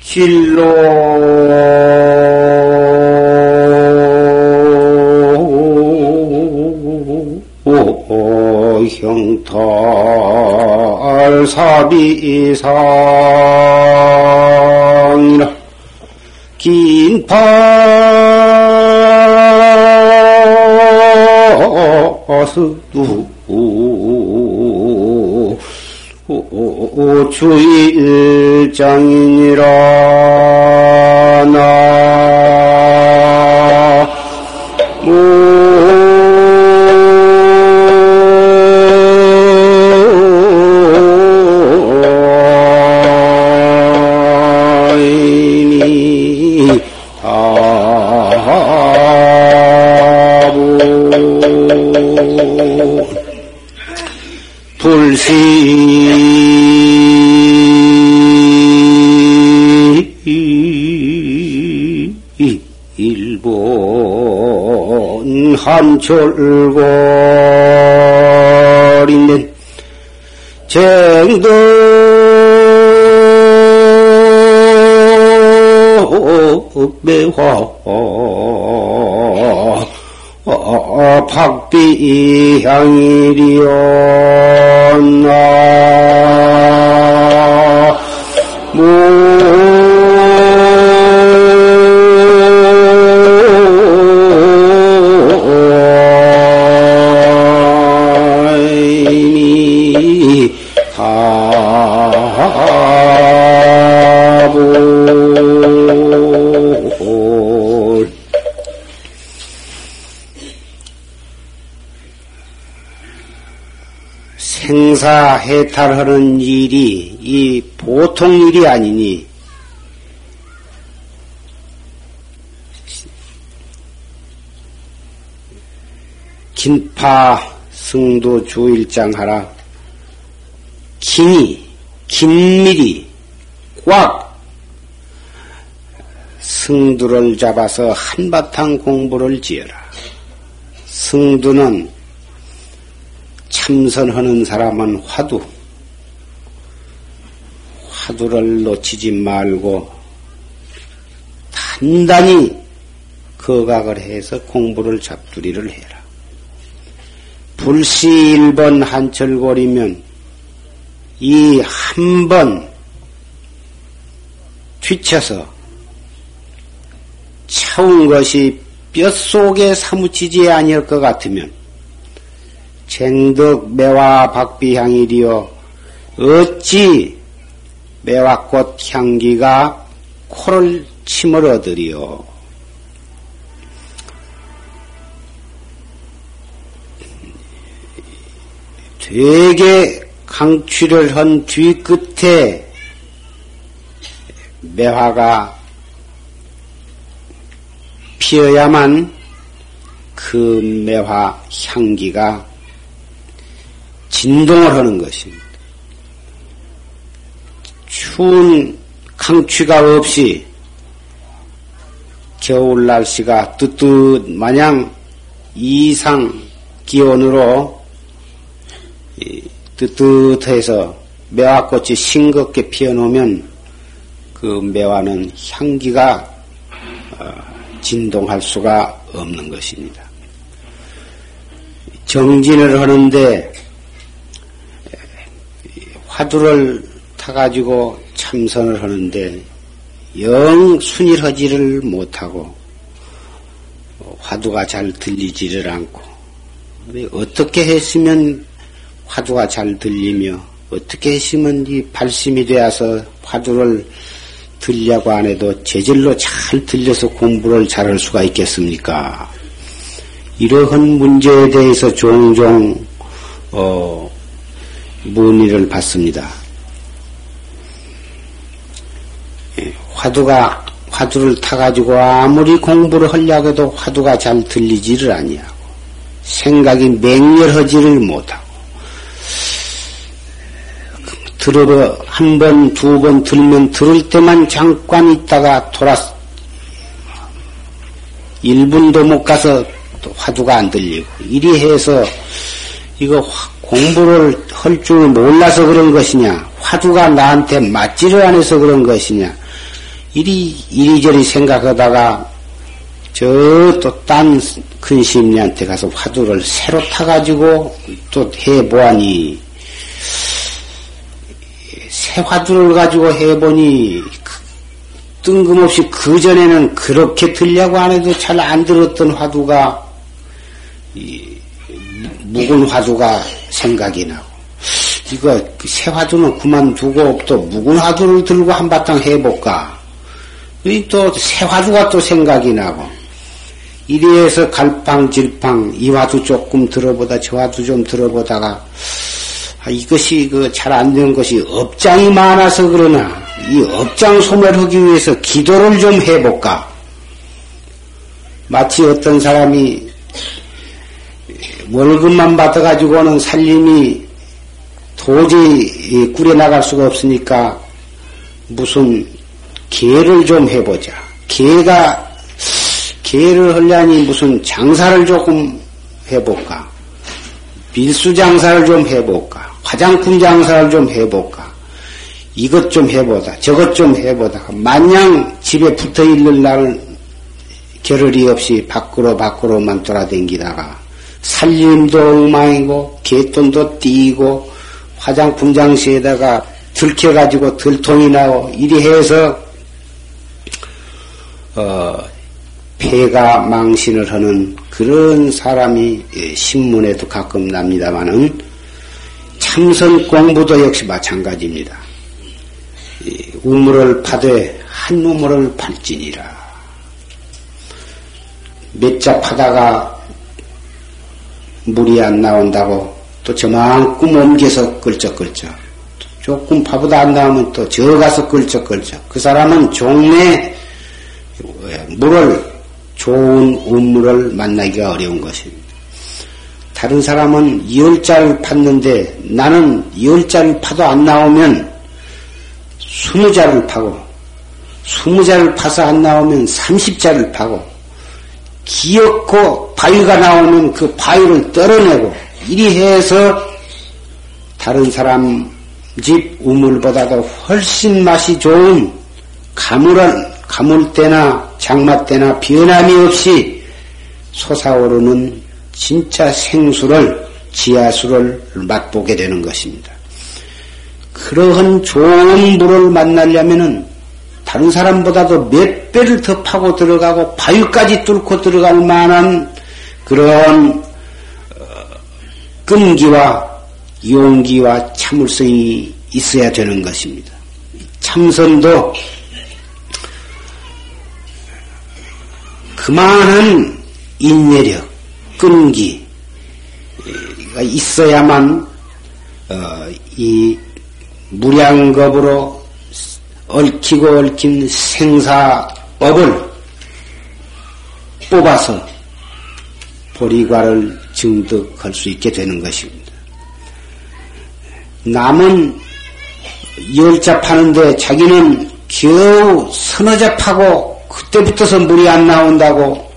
진로 형탈 사비상이라 긴파스두 주 일장이니라 한철거리는 쟁도 매화 박비 향이리었나 생사해탈하는 일이 이 보통 일이 아니니 긴파 승도 주일장 하라 긴이 긴밀히 꽉 승두를 잡아서 한바탕 공부를 지어라. 승두는 참선하는 사람은 화두, 화두를 놓치지 말고 단단히 거각을 해서 공부를 잡두리를 해라. 불시 1번 한철골이면 이 한 번 뒤쳐서 차운 것이 뼛속에 사무치지 아니할 것 같으면 쟁덕 매화 박비향이리여 어찌 매화꽃 향기가 코를 치물어들이요. 되게 강취를 한 뒤끝에 매화가 피어야만 그 매화 향기가 진동을 하는 것입니다. 추운 강취가 없이 겨울 날씨가 뜨뜻 마냥 이상 기온으로 뜨뜻해서 매화꽃이 싱겁게 피어놓으면 그 매화는 향기가 진동할 수가 없는 것입니다. 정진을 하는데 화두를 타가지고 참선을 하는데 영 순일하지를 못하고 화두가 잘 들리지를 않고 어떻게 했으면 화두가 잘 들리며 어떻게 했으면 이 발심이 되어서 화두를 들려고 안 해도 제절로 잘 들려서 공부를 잘 할 수가 있겠습니까? 이러한 문제에 대해서 종종 어, 문의를 받습니다. 예, 화두가 화두를 타가지고 아무리 공부를 하려고 해도 화두가 잘 들리지를 아니하고 생각이 맹렬하지를 못하고 들어 한 번, 두 번 들면 들을 때만 잠깐 있다가 돌아 1분도 못 가서 또 화두가 안 들리고 이리 해서 이거 공부를 할 줄 몰라서 그런 것이냐 화두가 나한테 맞지를 않아서 그런 것이냐. 이리, 이리저리 생각하다가 저 또 딴 근심리한테 가서 화두를 새로 타가지고 또 해보아니 새 화두를 가지고 해보니 뜬금없이 그전에는 그렇게 들려고 안 해도 잘 안 들었던 화두가 묵은 화두가 생각이 나고. 이거 새 화두는 그만두고 또 묵은 화두를 들고 한바탕 해볼까? 또 새 화두가 또 생각이 나고. 이래서 갈팡질팡 이 화두 조금 들어보다 저 화두 좀 들어보다가 아, 이것이 그 잘안 되는 것이 업장이 많아서 그러나 이 업장 소멸하기 위해서 기도를 좀 해볼까? 마치 어떤 사람이 월급만 받아가지고는 살림이 도저히 꾸려나갈 수가 없으니까 무슨 개를 좀 해보자. 개가, 개를 하려니 무슨 장사를 조금 해볼까? 밀수 장사를 좀 해볼까? 화장품 장사를 좀 해볼까? 이것 좀 해보다, 저것 좀 해보다. 마냥 집에 붙어 있는 날은 겨를이 없이 밖으로 밖으로만 돌아댕기다가 살림도 엉망이고 개돈도 띄고 화장품 장시에다가 들켜가지고 들통이 나고 이리 해서 어, 폐가 망신을 하는 그런 사람이 예, 신문에도 가끔 납니다만은 참선 공부도 역시 마찬가지입니다. 우물을 파되 한 우물을 팔지니라. 몇 자 파다가 물이 안 나온다고 또 저만큼 옮겨서 끌적끌적. 조금 파보다 안 나오면 또 저 가서 끌적끌적. 그 사람은 종래 물을 좋은 우물을 만나기가 어려운 것입니다. 다른 사람은 열 자를 팠는데 나는 열 자를 파도 안 나오면 스무 자를 파고 스무 자를 파서 안 나오면 삼십 자를 파고 기어코 바위가 나오면 그 바위를 떨어내고 이리 해서 다른 사람 집 우물보다도 훨씬 맛이 좋은 가물한 가물 때나 장마 때나 변함이 없이 솟아오르는 진짜 생수를 지하수를 맛보게 되는 것입니다. 그러한 좋은 물을 만나려면은 다른 사람보다도 몇 배를 더 파고 들어가고 바위까지 뚫고 들어갈 만한 그런 어, 끈기와 용기와 참을성이 있어야 되는 것입니다. 참선도 그만한 인내력, 끈기가 있어야만 어, 이 무량겁으로 얽히고 얽힌 생사법을 뽑아서 보리과를 증득할 수 있게 되는 것입니다. 남은 열자 파는데 자기는 겨우 서너 자 파고 그때부터서 물이 안 나온다고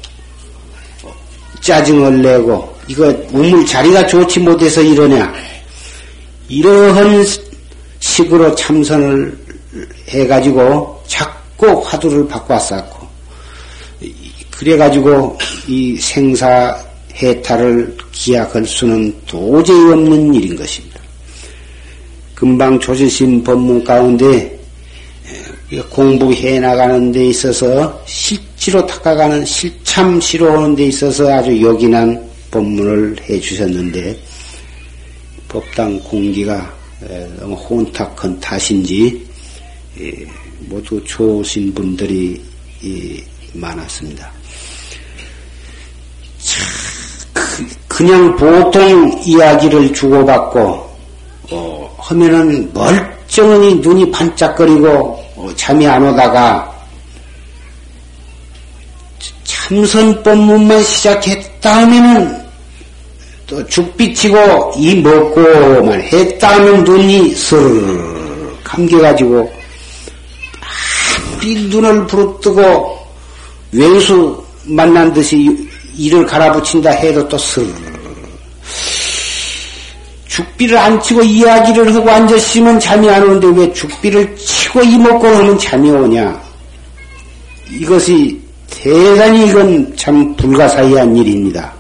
짜증을 내고 이거 우물 자리가 좋지 못해서 이러냐 이러한 식으로 참선을 해가지고 자꾸 화두를 바꿔 쌓고 그래가지고 이 생사 해탈을 기약할 수는 도저히 없는 일인 것입니다. 금방 조지신 법문 가운데 공부해 나가는 데 있어서 실지로 닦아가는 실참시로 하는 데 있어서 아주 요긴한 법문을 해 주셨는데 법당 공기가 너무 혼탁한 탓인지 모두 좋으신 분들이 많았습니다. 그, 그냥 보통 이야기를 주고받고 어, 하면은 멀쩡히 눈이 반짝거리고 어, 잠이 안 오다가 참선 법문만 시작했다 하면은 또 죽비치고 이 먹고만 했다면 눈이 스르르 감겨가지고 아무리 눈을 부릅뜨고 왼수 만난 듯이 이를 갈아붙인다 해도 또 스르르 죽비를 안 치고 이야기를 하고 앉았으면 잠이 안 오는데 왜 죽비를 치고 이먹고 하면 잠이 오냐? 이것이 대단히 이건 참 불가사의한 일입니다.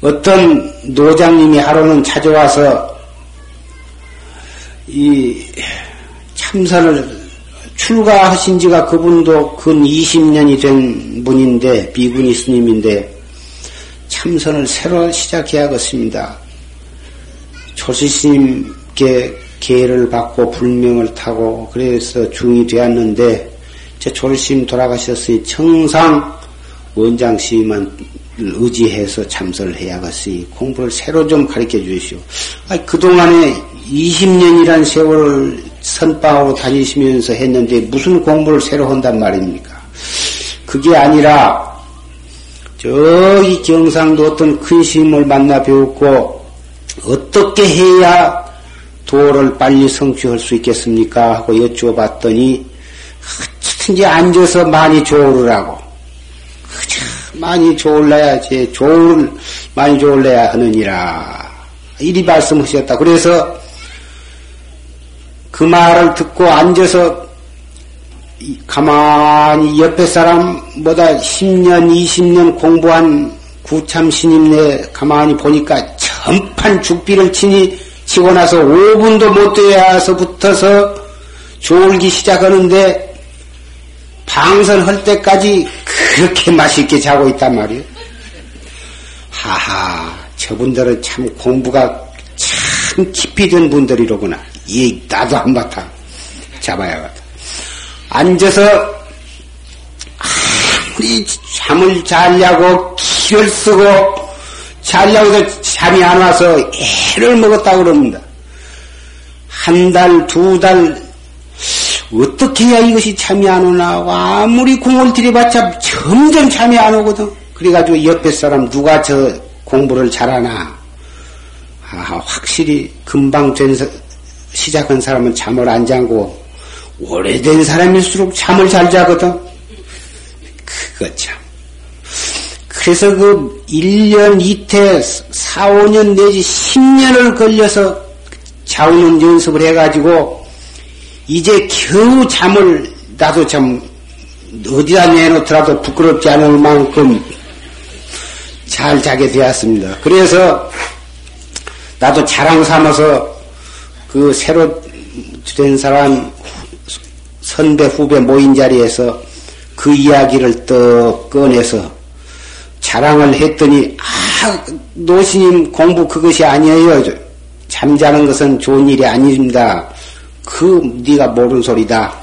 어떤 노장님이 하루는 찾아와서 이 참선을 출가하신 지가 그분도 근 20년이 된 분인데 비구니 스님인데 참선을 새로 시작해야겠습니다. 조시스님께 계를 받고 불명을 타고 그래서 중이 되었는데 제 조르심 돌아가셨으니 청상 원장 스님만 의지해서 참선을 해야겠으니 공부를 새로 좀 가르쳐 주시오. 아니, 그동안에 20년이란 세월을 선방으로 다니시면서 했는데 무슨 공부를 새로 한단 말입니까? 그게 아니라 저기 경상도 어떤 큰 스님을 만나 배웠고 어떻게 해야 도를 빨리 성취할 수 있겠습니까? 하고 여쭤봤더니 어떻든지 앉아서 많이 조르라고 많이 조을래야지 조을 많이 조을래야 하느니라 이리 말씀하셨다. 그래서 그 말을 듣고 앉아서 가만히 옆에 사람보다 10년, 20년 공부한 구참 신임네 가만히 보니까 전판 죽비를 치니 치고 나서 5분도 못 되어서 붙어서 졸기 시작하는데 방선할 때까지 그렇게 맛있게 자고 있단 말이에요. 하하, 저분들은 참 공부가 참 깊이 된 분들이로구나. 이 나도 한바탕 잡아야겠다. 앉아서 아무리 잠을 자려고 기를 쓰고 자려고 해서 잠이 안 와서 애를 먹었다고 그럽니다. 한 달, 두 달, 어떻게 해야 이것이 잠이 안 오나 하고 아무리 공을 들여봤자 점점 잠이 안 오거든. 그래가지고 옆에 사람 누가 저 공부를 잘하나. 아, 확실히 금방 된, 시작한 사람은 잠을 안 자고 오래된 사람일수록 잠을 잘 자거든. 그거 참. 그래서 그 1년, 이태, 4, 5년 내지 10년을 걸려서 자우는 연습을 해가지고 이제 겨우 잠을 나도 참 어디다 내놓더라도 부끄럽지 않을 만큼 잘 자게 되었습니다. 그래서 나도 자랑 삼아서 그 새로 된 사람 선배 후배 모인 자리에서 그 이야기를 떡 꺼내서 자랑을 했더니 아 노신님 공부 그것이 아니에요. 잠자는 것은 좋은 일이 아닙니다. 그 네가 모르는 소리다.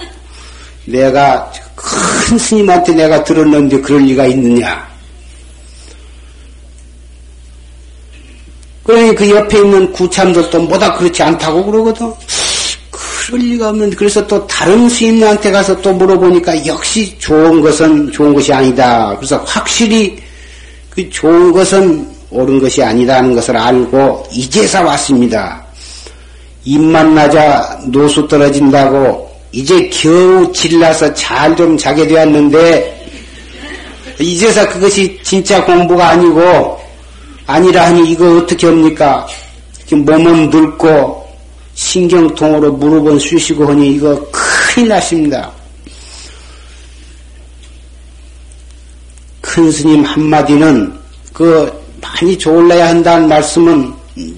내가 큰 스님한테 내가 들었는데 그럴 리가 있느냐? 그러니 그 옆에 있는 구참들도 뭐다 그렇지 않다고 그러거든. 그럴 리가 없는 그래서 또 다른 스님한테 가서 또 물어보니까 역시 좋은 것은 좋은 것이 아니다. 그래서 확실히 그 좋은 것은 옳은 것이 아니다는 것을 알고 이제서 왔습니다. 입만 나자 노수 떨어진다고 이제 겨우 질나서 잘 좀 자게 되었는데 이제서 그것이 진짜 공부가 아니고 아니라 하니 이거 어떻게 합니까? 지금 몸은 늙고 신경통으로 무릎은 쑤시고 하니 이거 큰일 났습니다. 큰 스님 한마디는 그 많이 졸라야 한다는 말씀은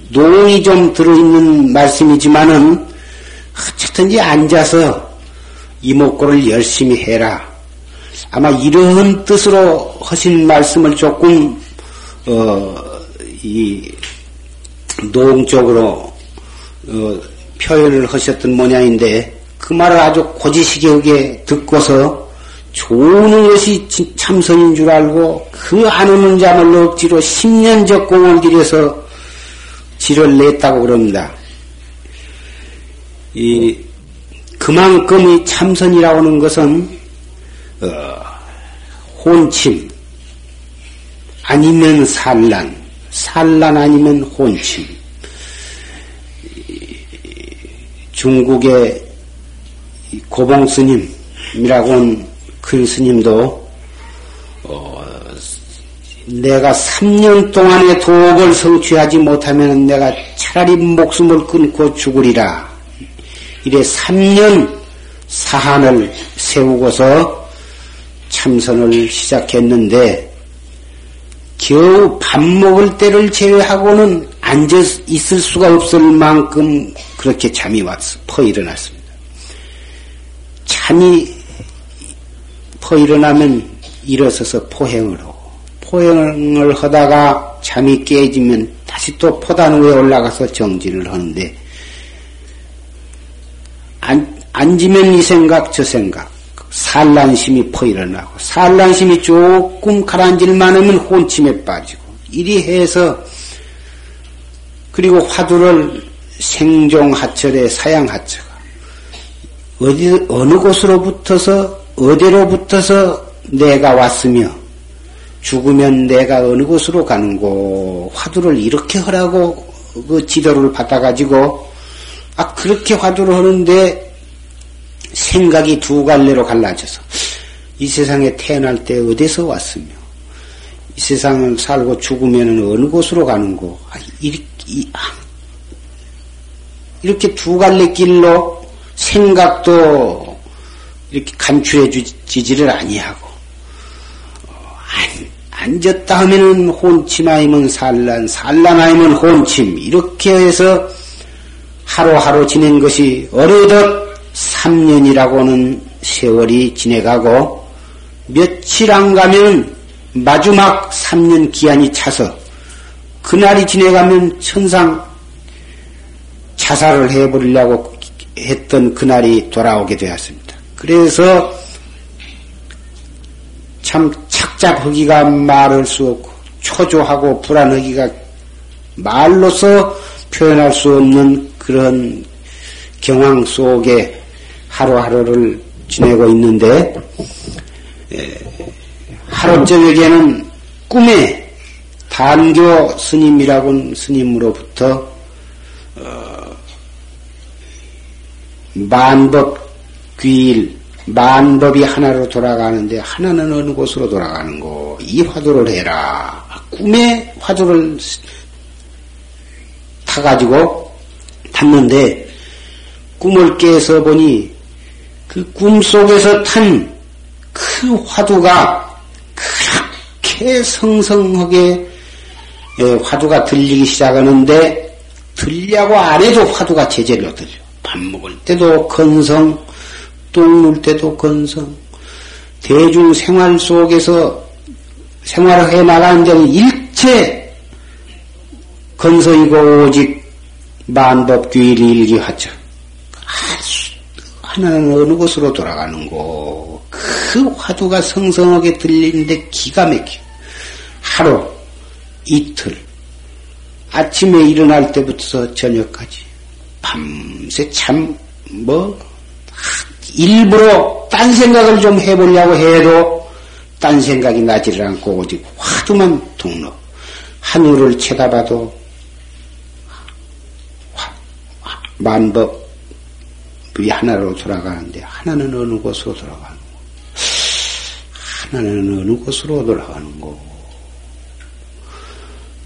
노이 좀 들어있는 말씀이지만은 어쨌든지 앉아서 이목구를 열심히 해라. 아마 이런 뜻으로 하신 말씀을 조금 어, 이 노동적으로 어, 표현을 하셨던 모양인데 그 말을 아주 고지식하게 듣고서 좋은 것이 참선인 줄 알고 그 안 오는 잠을 억지로 10년 적공을 들여서 지를 냈다고 그럽니다. 이 그만큼 이 참선이라고 하는 것은 어, 혼침 아니면 산란 산란 아니면 혼침. 중국의 고봉 스님이라고 한 큰 스님도 어, 내가 3년 동안의 도업을 성취하지 못하면 내가 차라리 목숨을 끊고 죽으리라. 이래 3년 사한을 세우고서 참선을 시작했는데 겨우 밥 먹을 때를 제외하고는 앉아 있을 수가 없을 만큼 그렇게 잠이 왔어. 퍼 일어났습니다. 잠이 퍼 일어나면 일어서서 포행을 하고 포행을 하다가 잠이 깨지면 다시 또 포단 위에 올라가서 정진을 하는데 안, 앉으면 이 생각 저 생각 산란심이 퍼 일어나고 산란심이 조금 가라앉을 만 하면 혼침에 빠지고 이리 해서 그리고 화두를 생종하철에 사양하처가 어디 어느 곳으로 붙어서 어디로 붙어서 내가 왔으며 죽으면 내가 어느 곳으로 가는고 화두를 이렇게 하라고 그 지도를 받아가지고 아 그렇게 화두를 하는데 생각이 두 갈래로 갈라져서 이 세상에 태어날 때 어디서 왔으며 이 세상을 살고 죽으면 어느 곳으로 가는고 아, 이렇게, 아, 이렇게 두 갈래 길로 생각도 이렇게 간추해 주지를 아니하고 어, 앉았다 하면은 혼침 아니면 산란, 산란 아니면 혼침. 이렇게 해서 하루하루 지낸 것이 어느덧 3년이라고는 세월이 지내가고 며칠 안 가면 마지막 3년 기한이 차서 그날이 지내가면 천상 자살을 해버리려고 했던 그날이 돌아오게 되었습니다. 그래서 참 착잡하기가 말할 수 없고 초조하고 불안하기가 말로서 표현할 수 없는 그런 경황 속에 하루하루를 지내고 있는데 하루 저녁에는 꿈에 단교 스님이라고 스님으로부터 어, 만법 귀일 만법이 하나로 돌아가는데 하나는 어느 곳으로 돌아가는 거? 이 화두를 해라. 꿈에 화두를 타가지고 탔는데 꿈을 깨서 보니 그 꿈속에서 탄 그 화두가 그렇게 성성하게 예, 화두가 들리기 시작하는데 들려고 안 해도 화두가 제대로 들려. 밥 먹을 때도 건성, 똥눌 때도 건성, 대중 생활 속에서 생활을 해 나가는 데는 일체 건성이고 오직 만법규일이 일기하죠. 하나는 어느 곳으로 돌아가는고 그 화두가 성성하게 들리는데 기가 막혀. 하루, 이틀, 아침에 일어날 때부터 저녁까지. 밤새 참 뭐 일부러 딴 생각을 좀 해보려고 해도 딴 생각이 나지를 않고 오직 화두만 동로 하늘을 쳐다봐도 만법 이 하나로 돌아가는데 하나는 어느 곳으로 돌아가는 거? 하나는 어느 곳으로 돌아가는 거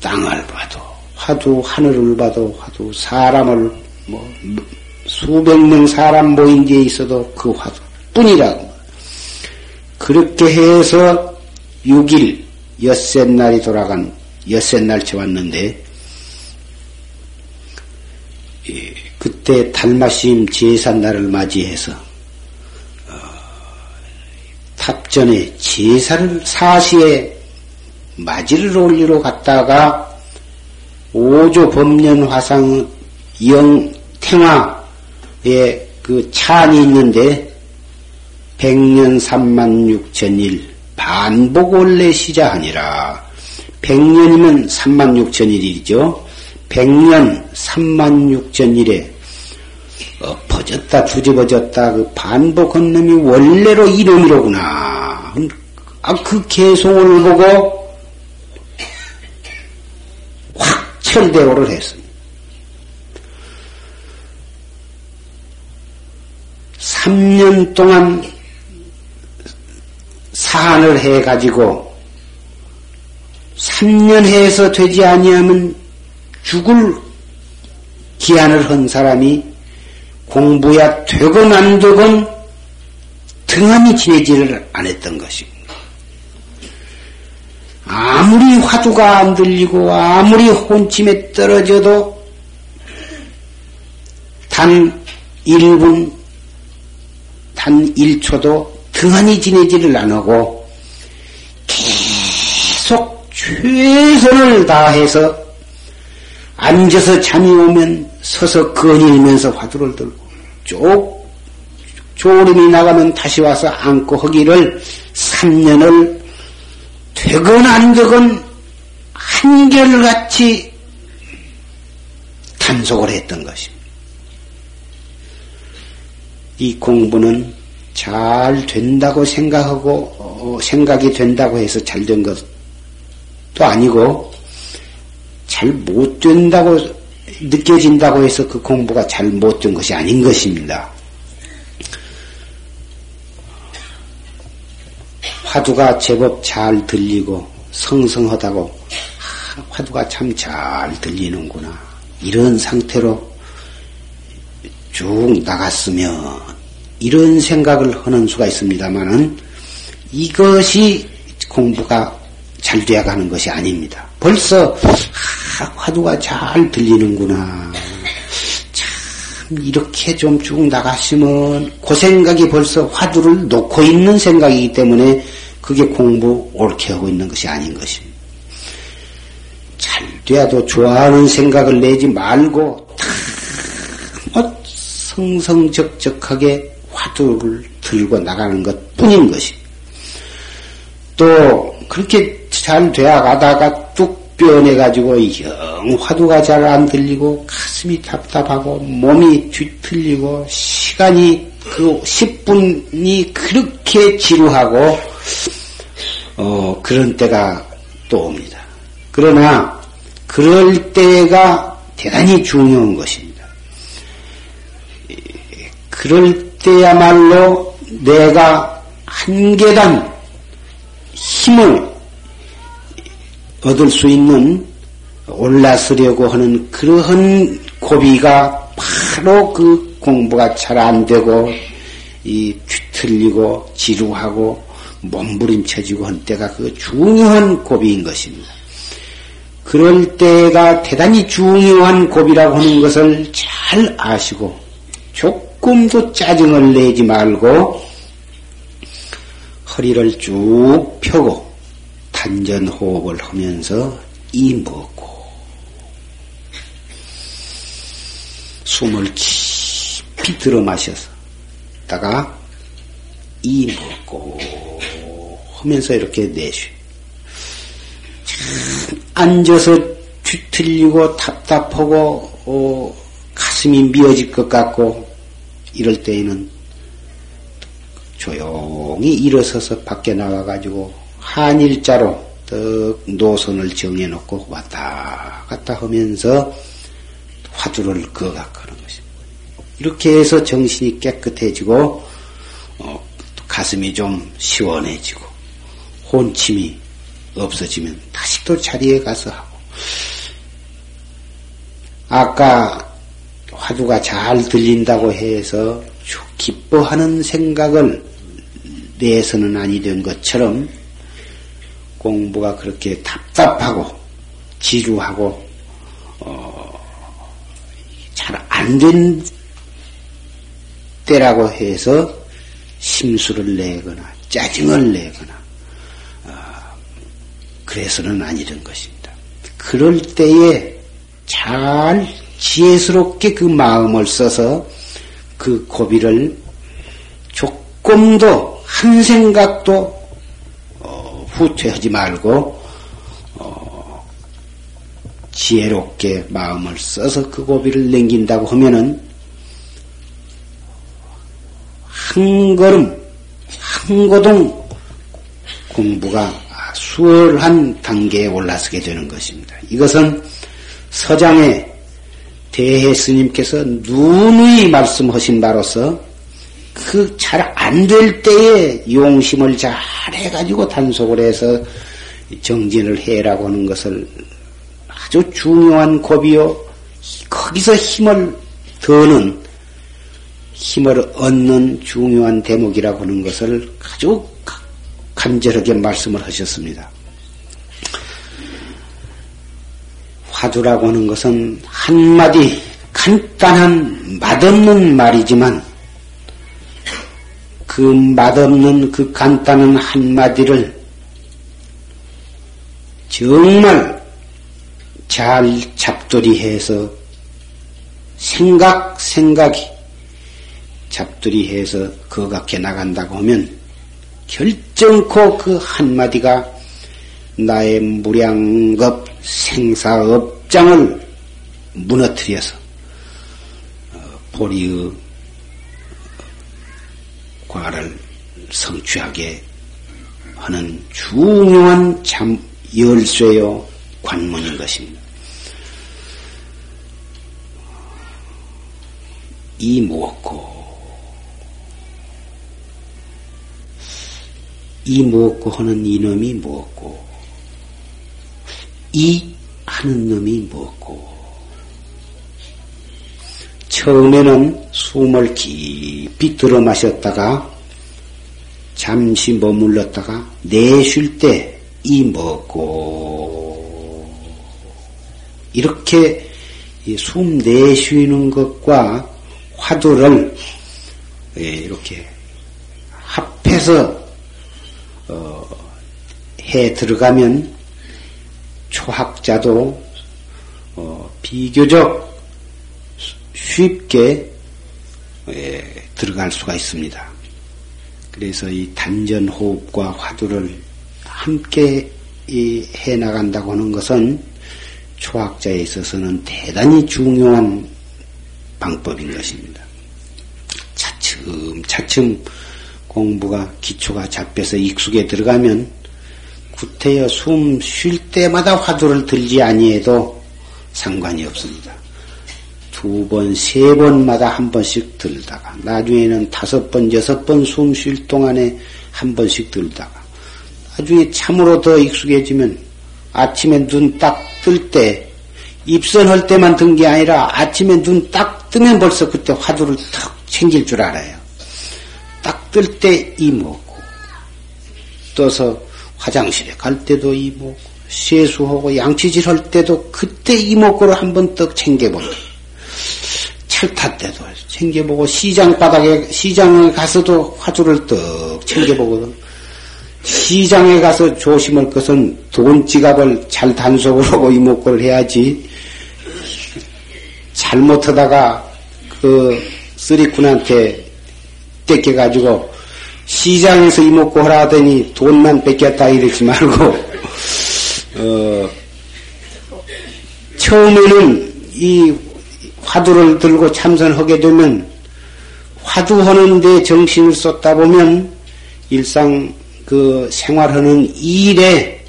땅을 봐도 화두 하늘을 봐도 화두 사람을 뭐 수백 명 사람 모인 데에 있어도 그 화두 뿐이라고. 그렇게 해서 6일 엿새 날이 돌아간 엿새 날째 왔는데 그때 달마심 제삿날을 맞이해서 어, 탑전에 제사를 사시에 맞이를 올리러 갔다가 오조 법년 화상 영 탱화에 그 찬이 있는데 백년 삼만 육천일 반복 원래 시자하니라 백년이면 삼만 육천일이죠. 백년 삼만 육천일에 어, 퍼졌다 뒤집어졌다 그 반복한 놈이 원래로 이놈이로구나. 아, 그 개송을 보고 확 철대오를 했습니다. 3년 동안 사안을 해가지고 3년 해서 되지 아니하면 죽을 기한을 한 사람이 공부야 되건 안 되건 등한히 지내지를 안 했던 것입니다. 아무리 화두가 안 들리고 아무리 혼침에 떨어져도 단 1분, 단 1초도 등한히 지내지를 안 하고 계속 최선을 다해서 앉아서 잠이 오면 서서 거닐면서 화두를 들고 쭉 졸음이 나가면 다시 와서 안고 하기를 3년을 되건 안 되건 한결같이 단속을 했던 것입니다. 이 공부는 잘 된다고 생각하고 어, 생각이 된다고 해서 잘 된 것도 아니고 잘 못 된다고 느껴진다고 해서 그 공부가 잘 못 된 것이 아닌 것입니다. 화두가 제법 잘 들리고 성성하다고 아, 화두가 참 잘 들리는구나 이런 상태로 쭉 나갔으면 이런 생각을 하는 수가 있습니다만은 이것이 공부가 잘 되어가는 것이 아닙니다. 벌써 아, 화두가 잘 들리는구나. 참 이렇게 좀 쭉 나가시면 그 생각이 벌써 화두를 놓고 있는 생각이기 때문에 그게 공부 옳게 하고 있는 것이 아닌 것입니다. 잘 돼도 좋아하는 생각을 내지 말고 뭐 성성적적하게 화두를 들고 나가는 것 뿐인 것입니다. 또 그렇게 잘 되어 가다가 뚝 변해가지고 영 화두가 잘 안 들리고 가슴이 답답하고 몸이 뒤틀리고 시간이 그 10분이 그렇게 지루하고 어 그런 때가 또 옵니다. 그러나 그럴 때가 대단히 중요한 것입니다. 그럴 때야말로 내가 한 계단 힘을 얻을 수 있는 올라서려고 하는 그러한 고비가 바로 그 공부가 잘 안 되고 이 뒤틀리고 지루하고 몸부림쳐지고 한 때가 그 중요한 고비인 것입니다. 그럴 때가 대단히 중요한 고비라고 하는 것을 잘 아시고 조금도 짜증을 내지 말고 허리를 쭉 펴고 단전 호흡을 하면서 이 먹고 숨을 깊이 들어 마셔서 다가 이 먹고 하면서 이렇게 내쉬. 앉아서 뒤틀리고 답답하고 어, 가슴이 미어질 것 같고 이럴 때에는 조용히 일어서서 밖에 나와가지고 한 일자로 떡 노선을 정해놓고 왔다 갔다 하면서 화두를 그어가는 것입니다. 이렇게 해서 정신이 깨끗해지고 어, 가슴이 좀 시원해지고 혼침이 없어지면 다시 또 자리에 가서 하고. 아까 화두가 잘 들린다고 해서 기뻐하는 생각을 내서는 아니 된 것처럼 공부가 그렇게 답답하고 지루하고 어, 잘 안 된 때라고 해서 심수를 내거나 짜증을 내거나 어, 그래서는 아니던 것입니다. 그럴 때에 잘 지혜스럽게 그 마음을 써서 그 고비를 조금도 한 생각도 어, 후퇴하지 말고 어, 지혜롭게 마음을 써서 그 고비를 넘긴다고 하면은 한 걸음 한 고동 공부가 수월한 단계에 올라서게 되는 것입니다. 이것은 서장의 대해 스님께서 누누이 말씀하신 바로서 그 잘 안 될 때에 용심을 잘 해가지고 단속을 해서 정진을 해라고 하는 것을 아주 중요한 법이요. 거기서 힘을 더는 힘을 얻는 중요한 대목이라고 하는 것을 아주 간절하게 말씀을 하셨습니다. 화두라고 하는 것은 한마디 간단한 맛없는 말이지만 그 맛없는 그 간단한 한마디를 정말 잘 잡돌이해서 생각 생각이 잡돌이해서 거각해 나간다고 하면 결정코 그 한마디가 나의 무량겁 생사업장을 무너뜨려서 보리의 과를 성취하게 하는 중요한 참 열쇠요 관문인 것입니다. 이 무엇고 이 무엇고 하는 이놈이 무엇고 이 하는 놈이 무엇고. 처음에는 숨을 깊이 들어 마셨다가 잠시 머물렀다가 내쉴 때 이 먹고. 이렇게 숨 내쉬는 것과 화두를 예, 이렇게 합해서 어, 해 들어가면 초학자도 어, 비교적 쉽게 예, 들어갈 수가 있습니다. 그래서 이 단전 호흡과 화두를 함께 해 나간다고 하는 것은 초학자에 있어서는 대단히 중요한 방법인 것입니다. 차츰 차츰 공부가 기초가 잡혀서 익숙에 들어가면 구태여 숨 쉴 때마다 화두를 들지 아니해도 상관이 없습니다. 두 번, 세 번마다 한 번씩 들다가, 나중에는 다섯 번, 여섯 번 숨 쉴 동안에 한 번씩 들다가, 나중에 참으로 더 익숙해지면 아침에 눈 딱 뜰 때, 입선할 때만 든 게 아니라 아침에 눈 딱 뜨면 벌써 그때 화두를 탁 챙길 줄 알아요. 딱뜰때 이먹고, 떠서 화장실에 갈 때도 이먹고, 세수하고 양치질 할 때도 그때 이목구를 한번 떡 챙겨보고, 철탈 때도 챙겨보고 시장 바닥에 시장에 가서도 화두를 떡 챙겨보거든. 시장에 가서 조심할 것은 돈 지갑을 잘 단속을 하고 이목구를 해야지. 잘못하다가 그 쓰리꾼한테 뺏겨가지고 시장에서 이목구 하라 하더니 돈만 뺏겼다 이러지 말고 어 처음에는 이 화두를 들고 참선하게 되면 화두하는데 정신을 쏟다 보면 일상 그 생활하는 일에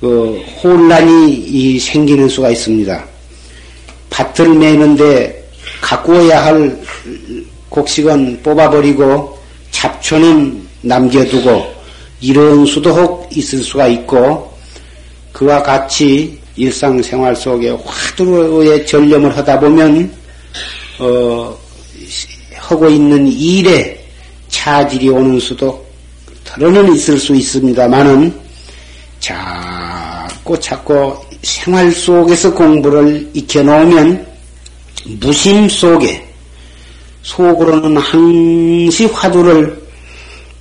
그 혼란이 생기는 수가 있습니다. 밭을 매는데 가꾸어야 할 곡식은 뽑아버리고 잡초는 남겨두고 이런 수도 혹 있을 수가 있고 그와 같이 일상생활 속에 화두에 전념을 하다 보면 어, 하고 있는 일에 차질이 오는 수도 털어는 있을 수 있습니다만은 자꾸 자꾸 생활 속에서 공부를 익혀놓으면 무심 속에 속으로는 항시 화두를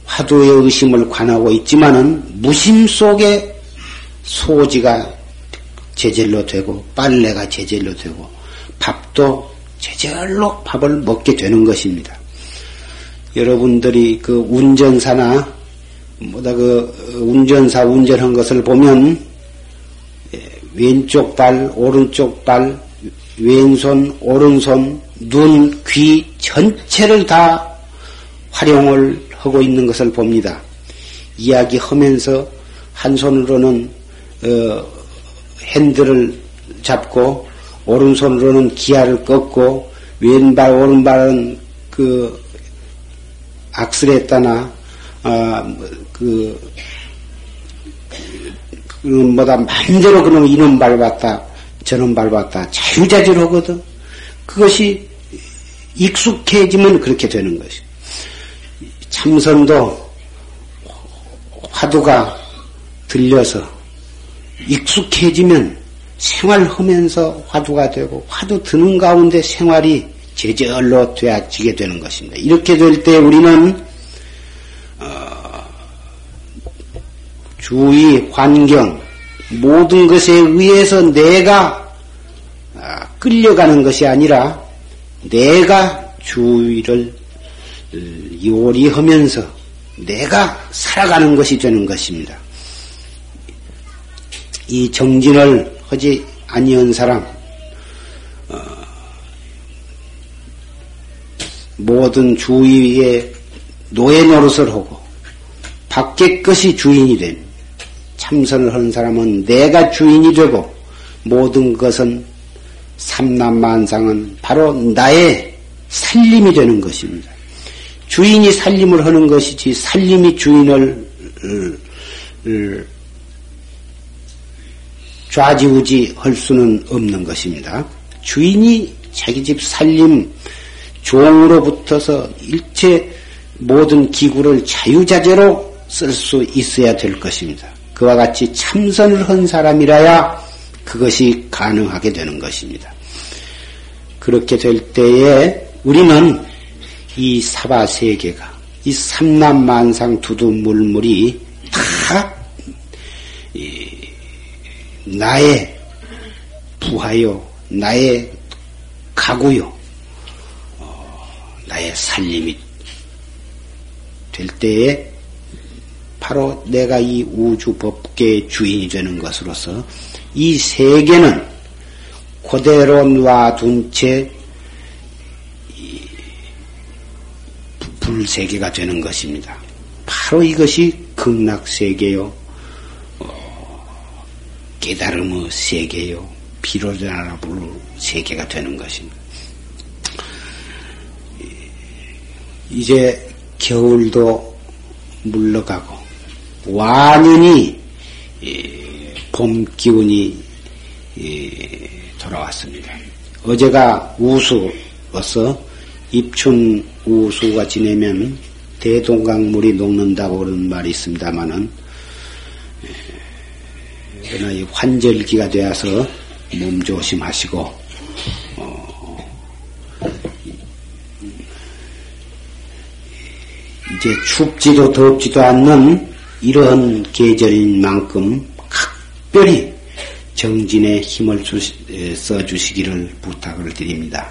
화두의 의심을 관하고 있지만은 무심 속에 소지가 제절로 되고 빨래가 제절로 되고 밥도 제절로 밥을 먹게 되는 것입니다. 여러분들이 그 운전사나 뭐다 그 운전사 운전한 것을 보면 예, 왼쪽 발, 오른쪽 발, 왼손, 오른손, 눈, 귀 전체를 다 활용을 하고 있는 것을 봅니다. 이야기하면서 한 손으로는 어, 핸들을 잡고 오른손으로는 기아를 꺾고 왼발 오른발은 그 악셀에따나 아, 그 뭐다 마음대로 그놈 이놈 밟았다 저놈 밟았다 자유자재로거든. 그것이 익숙해지면 그렇게 되는 것이. 참선도 화두가 들려서 익숙해지면 생활하면서 화두가 되고 화두 드는 가운데 생활이 제절로 되어지게 되는 것입니다. 이렇게 될 때 우리는 어, 주위 환경 모든 것에 의해서 내가 아, 끌려가는 것이 아니라 내가 주위를 어, 요리하면서 내가 살아가는 것이 되는 것입니다. 이 정진을 하지 아니한 사람, 어, 모든 주위에 노예 노릇을 하고 밖의 것이 주인이 됩니다. 참선을 하는 사람은 내가 주인이 되고 모든 것은 삼남만상은 바로 나의 살림이 되는 것입니다. 주인이 살림을 하는 것이지 살림이 주인을 좌지우지 할 수는 없는 것입니다. 주인이 자기 집 살림 종으로 붙어서 일체 모든 기구를 자유자재로 쓸 수 있어야 될 것입니다. 그와 같이 참선을 한 사람이라야 그것이 가능하게 되는 것입니다. 그렇게 될 때에 우리는 이 사바 세계가 이 삼남 만상 두두물물이 다 나의 부하요, 나의 가구요, 어, 나의 살림이 될 때에 바로 내가 이 우주 법계의 주인이 되는 것으로서 이 세계는 그대로 놔둔 채 불세계가 되는 것입니다. 바로 이것이 극락세계요, 어, 깨달음의 세계요, 비로자나불 세계가 되는 것입니다. 이제 겨울도 물러가고 완연히 봄 기운이 돌아왔습니다. 어제가 우수어서 입춘 우수가 지내면 대동강물이 녹는다고 그런 말이 있습니다만은 그러나 이 환절기가 되어서 몸 조심하시고 어, 이제 춥지도 덥지도 않는 이런 계절인 만큼 각별히 정진에 힘을 써주시기를 부탁을 드립니다.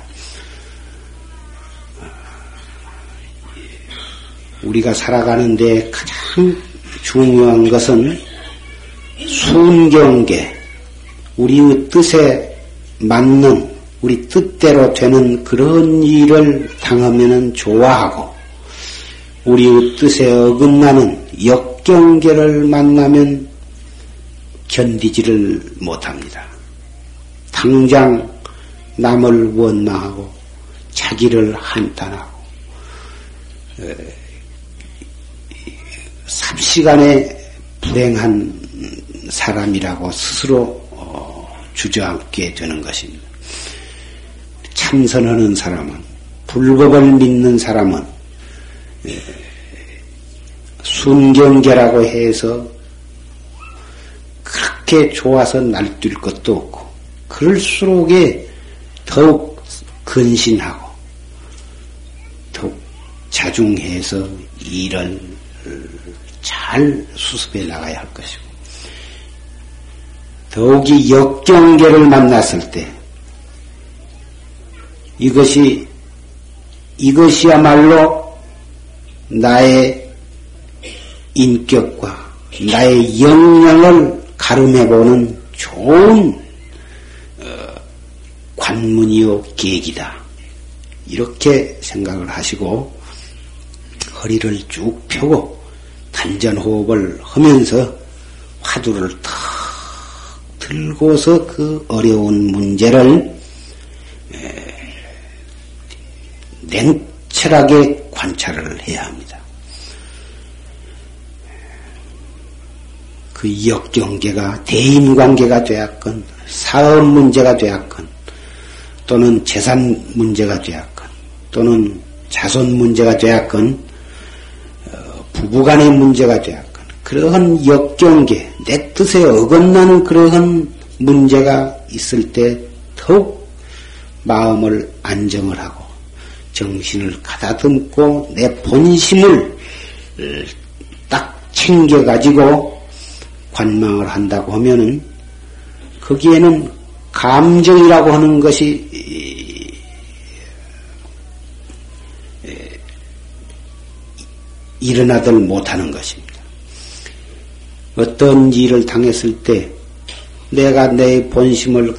우리가 살아가는데 가장 중요한 것은 순경계, 우리의 뜻에 맞는, 우리 뜻대로 되는 그런 일을 당하면 좋아하고, 우리의 뜻에 어긋나는 역경계를 만나면 견디지를 못합니다. 당장 남을 원망하고 자기를 한탄하고 삽시간에 불행한 사람이라고 스스로 어, 주저앉게 되는 것입니다. 참선하는 사람은 불법을 믿는 사람은 순경계라고 해서 그렇게 좋아서 날뛸 것도 없고 그럴수록에 더욱 근신하고 더욱 자중해서 일을 잘 수습해 나가야 할 것이고 더욱이 역경계를 만났을 때 이것이 이것이야말로 나의 인격과 나의 영향을 가름해보는 좋은 어, 관문이요 계기다. 이렇게 생각을 하시고 허리를 쭉 펴고 단전 호흡을 하면서 화두를 탁 들고서 그 어려운 문제를 냉철하게 관찰을 해야 합니다. 그 역경계가 대인관계가 되었건 사업 문제가 되었건 또는 재산 문제가 되었건 또는 자손 문제가 되었건 어, 부부간의 문제가 되었건 그러한 역경계 내 뜻에 어긋나는 그러한 문제가 있을 때 더욱 마음을 안정을 하고 정신을 가다듬고 내 본심을 어, 딱 챙겨가지고 관망을 한다고 하면은 거기에는 감정이라고 하는 것이 일어나들 못하는 것입니다. 어떤 일을 당했을 때 내가 내 본심을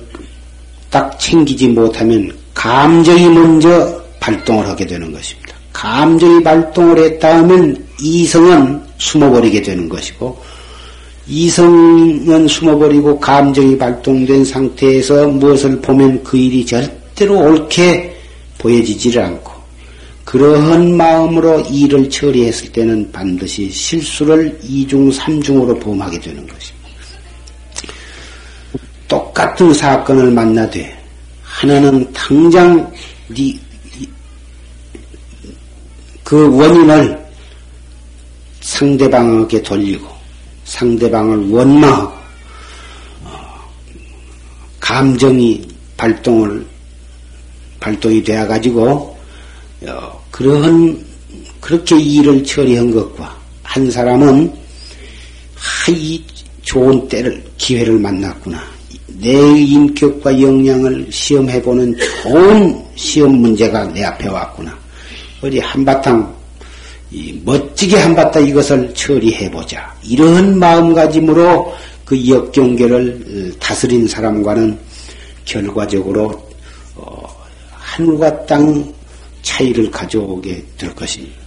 딱 챙기지 못하면 감정이 먼저 발동을 하게 되는 것입니다. 감정이 발동을 했다 하면 이성은 숨어버리게 되는 것이고 이성은 숨어버리고 감정이 발동된 상태에서 무엇을 보면 그 일이 절대로 옳게 보여지지를 않고 그러한 마음으로 일을 처리했을 때는 반드시 실수를 이중 삼중으로 범하게 되는 것입니다. 똑같은 사건을 만나되 하나는 당장 그 원인을 상대방에게 돌리고 상대방을 원망하고 어, 감정이 발동을 발동이 되어 가지고 어, 그러한 그렇게 일을 처리한 것과 한 사람은 하이 좋은 때를 기회를 만났구나. 내 인격과 역량을 시험해 보는 좋은 시험 문제가 내 앞에 왔구나. 어디 한바탕 멋 지게 한바탕 이것을 처리해보자. 이런 마음가짐으로 그 역경계를 어, 다스린 사람과는 결과적으로 어, 하늘과 땅 차이를 가져오게 될 것입니다.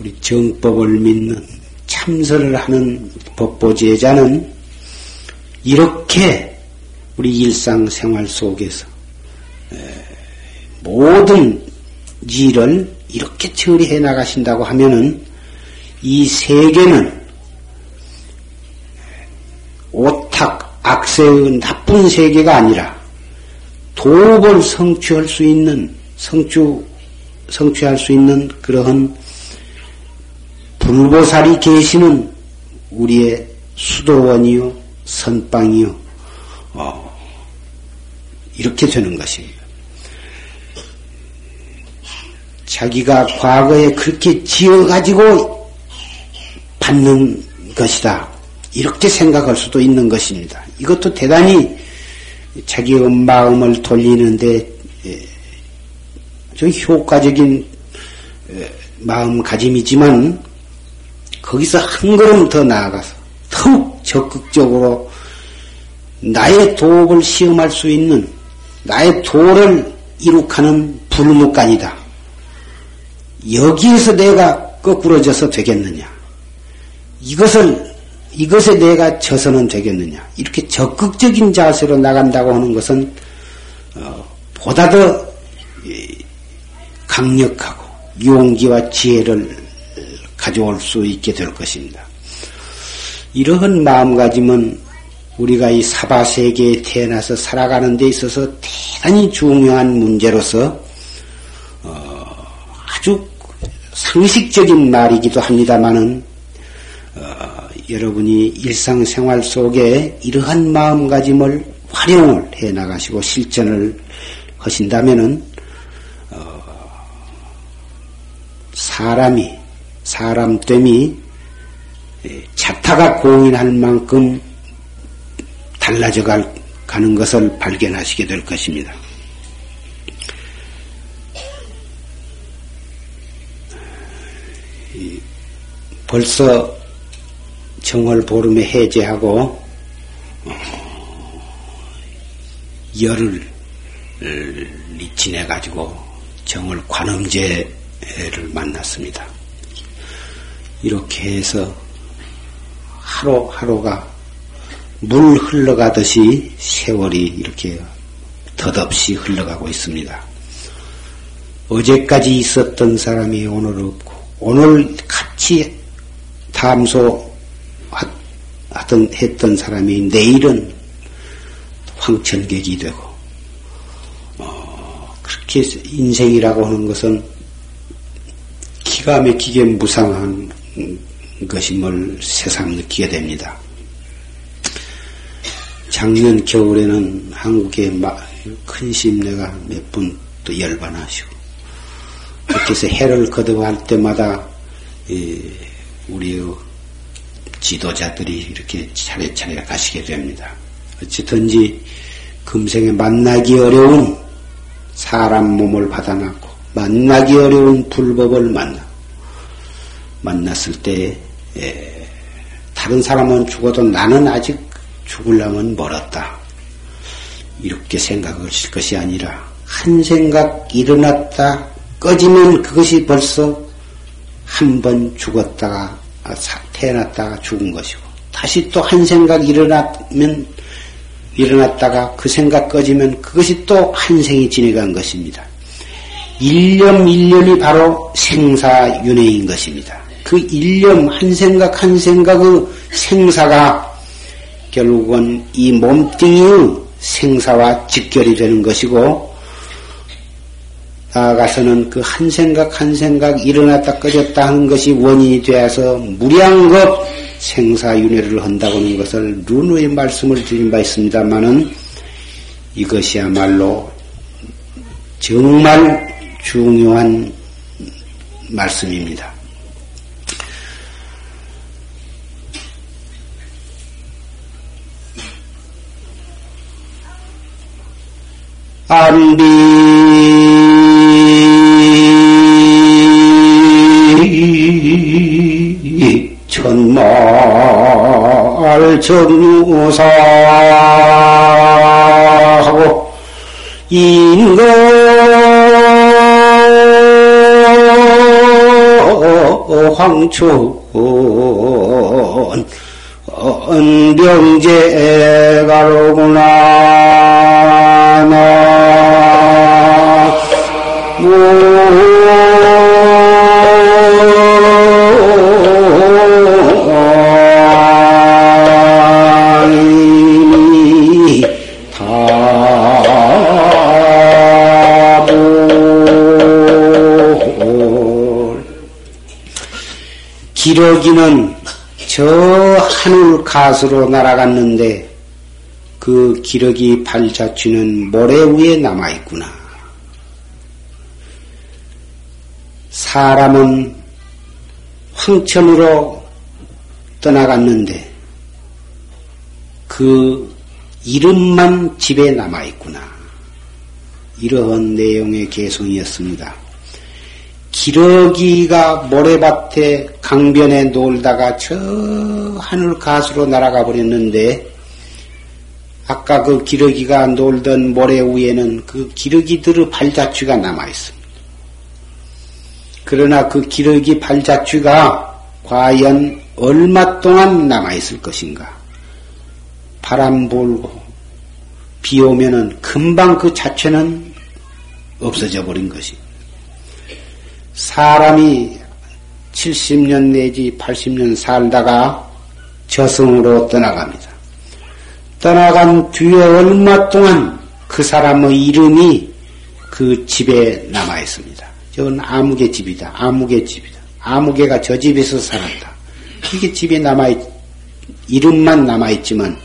우리 정법을 믿는 참선을 하는 법보제자는 이렇게 우리 일상생활 속에서 모든 일을 이렇게 처리해 나가신다고 하면은 이 세계는 오탁, 악세의 나쁜 세계가 아니라 도업을 성취할 수 있는, 성취, 성취할 수 있는 그러한 불보살이 계시는 우리의 수도원이요, 선방이요, 어, 이렇게 되는 것입니다. 자기가 과거에 그렇게 지어가지고 받는 것이다. 이렇게 생각할 수도 있는 것입니다. 이것도 대단히 자기의 마음을 돌리는데 좀 효과적인 마음가짐이지만 거기서 한 걸음 더 나아가서 더욱 적극적으로 나의 도업을 시험할 수 있는 나의 도를 이룩하는 불묵간이다. 여기에서 내가 거꾸러져서 되겠느냐? 이것을 이것에 내가 져서는 되겠느냐? 이렇게 적극적인 자세로 나간다고 하는 것은 어, 보다 더 강력하고 용기와 지혜를 가져올 수 있게 될 것입니다. 이러한 마음가짐은 우리가 이 사바 세계에 태어나서 살아가는 데 있어서 대단히 중요한 문제로서 어, 아주 상식적인 말이기도 합니다만은 어, 여러분이 일상생활 속에 이러한 마음가짐을 활용을 해 나가시고 실천을 하신다면은 어, 사람이 사람됨이 자타가 공인할 만큼 달라져 가는 것을 발견하시게 될 것입니다. 벌써 정월 보름에 해제하고 어, 열을 지내 가지고 정월 관음제를 만났습니다. 이렇게 해서 하루하루가 물 흘러가듯이 세월이 이렇게 덧없이 흘러가고 있습니다. 어제까지 있었던 사람이 오늘 없고 오늘 같이 탐소 하던 했던 사람이 내일은 황천객이 되고 어, 그렇게 인생이라고 하는 것은 기가 막히게 무상한 것임을 새삼 느끼게 됩니다. 작년 겨울에는 한국에 큰 심내가 몇 분 또 열반하시고 그렇게 해서 해를 거듭할 때마다 우리 지도자들이 이렇게 차례차례 가시게 됩니다. 어찌든지 금생에 만나기 어려운 사람 몸을 받아놨고 만나기 어려운 불법을 만나 만났을 때 에, 다른 사람은 죽어도 나는 아직 죽을라면 멀었다. 이렇게 생각을 실 것이 아니라 한 생각 일어났다 꺼지면 그것이 벌써 한 번 죽었다가 아, 태어났다가 죽은 것이고 다시 또 한 생각 일어나면 일어났다가 그 생각 꺼지면 그것이 또 한 생이 지내간 것입니다. 일념 일념이 바로 생사윤회인 것입니다. 그 일념 한 생각 한 생각의 생사가 결국은 이 몸뚱이의 생사와 직결이 되는 것이고 나아가서는 그 한 생각 한 생각 일어났다 꺼졌다 하는 것이 원인이 되어서 무량겁 생사윤회를 한다고 하는 것을 룬의 말씀을 드린 바 있습니다만은 이것이야말로 정말 중요한 말씀입니다. 안비 천말 정유사하고 인거 황초원 언병제가로구나 기러기는 저 하늘 가수로 날아갔는데 그 기러기 발자취는 모래 위에 남아있구나. 사람은 황천으로 떠나갔는데 그 이름만 집에 남아있구나. 이러한 내용의 개성이었습니다. 기러기가 모래밭에 강변에 놀다가 저 하늘 가수로 날아가 버렸는데 아까 그 기러기가 놀던 모래 위에는 그 기러기들의 발자취가 남아 있습니다. 그러나 그 기러기 발자취가 과연 얼마 동안 남아 있을 것인가? 바람 불고 비 오면은 금방 그 자체는 없어져 버린 것입니다. 사람이 70년 내지 80년 살다가 저승으로 떠나갑니다. 떠나간 뒤에 얼마 동안 그 사람의 이름이 그 집에 남아 있습니다. 저건 아무개 집이다. 아무개 집이다. 아무개가 저 집에서 살았다. 이게 집에 남아 있, 이름만 남아 있지만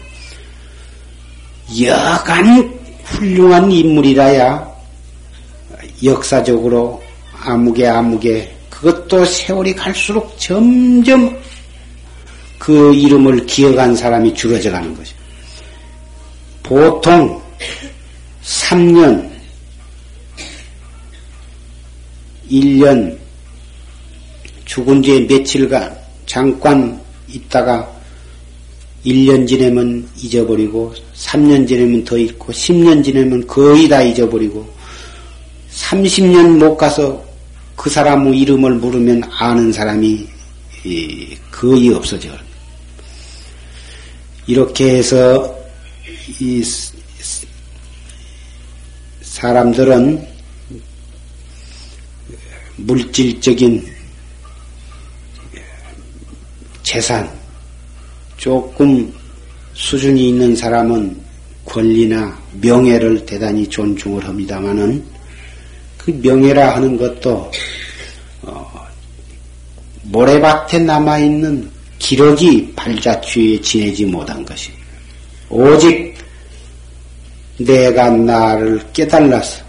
여간 훌륭한 인물이라야 역사적으로 아무개 아무개 그것도 세월이 갈수록 점점 그 이름을 기억한 사람이 줄어져 가는 거죠. 보통 3년, 1년, 죽은 지 며칠간 잠깐 있다가 1년 지내면 잊어버리고 3년 지내면 더 잊고 10년 지내면 거의 다 잊어버리고 30년 못 가서 그 사람의 이름을 물으면 아는 사람이 거의 없어져. 이렇게 해서 이 사람들은 물질적인 재산, 조금 수준이 있는 사람은 권리나 명예를 대단히 존중을 합니다마는 그 명예라 하는 것도 어, 모래밭에 남아 있는 기러기 발자취에 지내지 못한 것입니다. 오직 내가 나를 깨달아서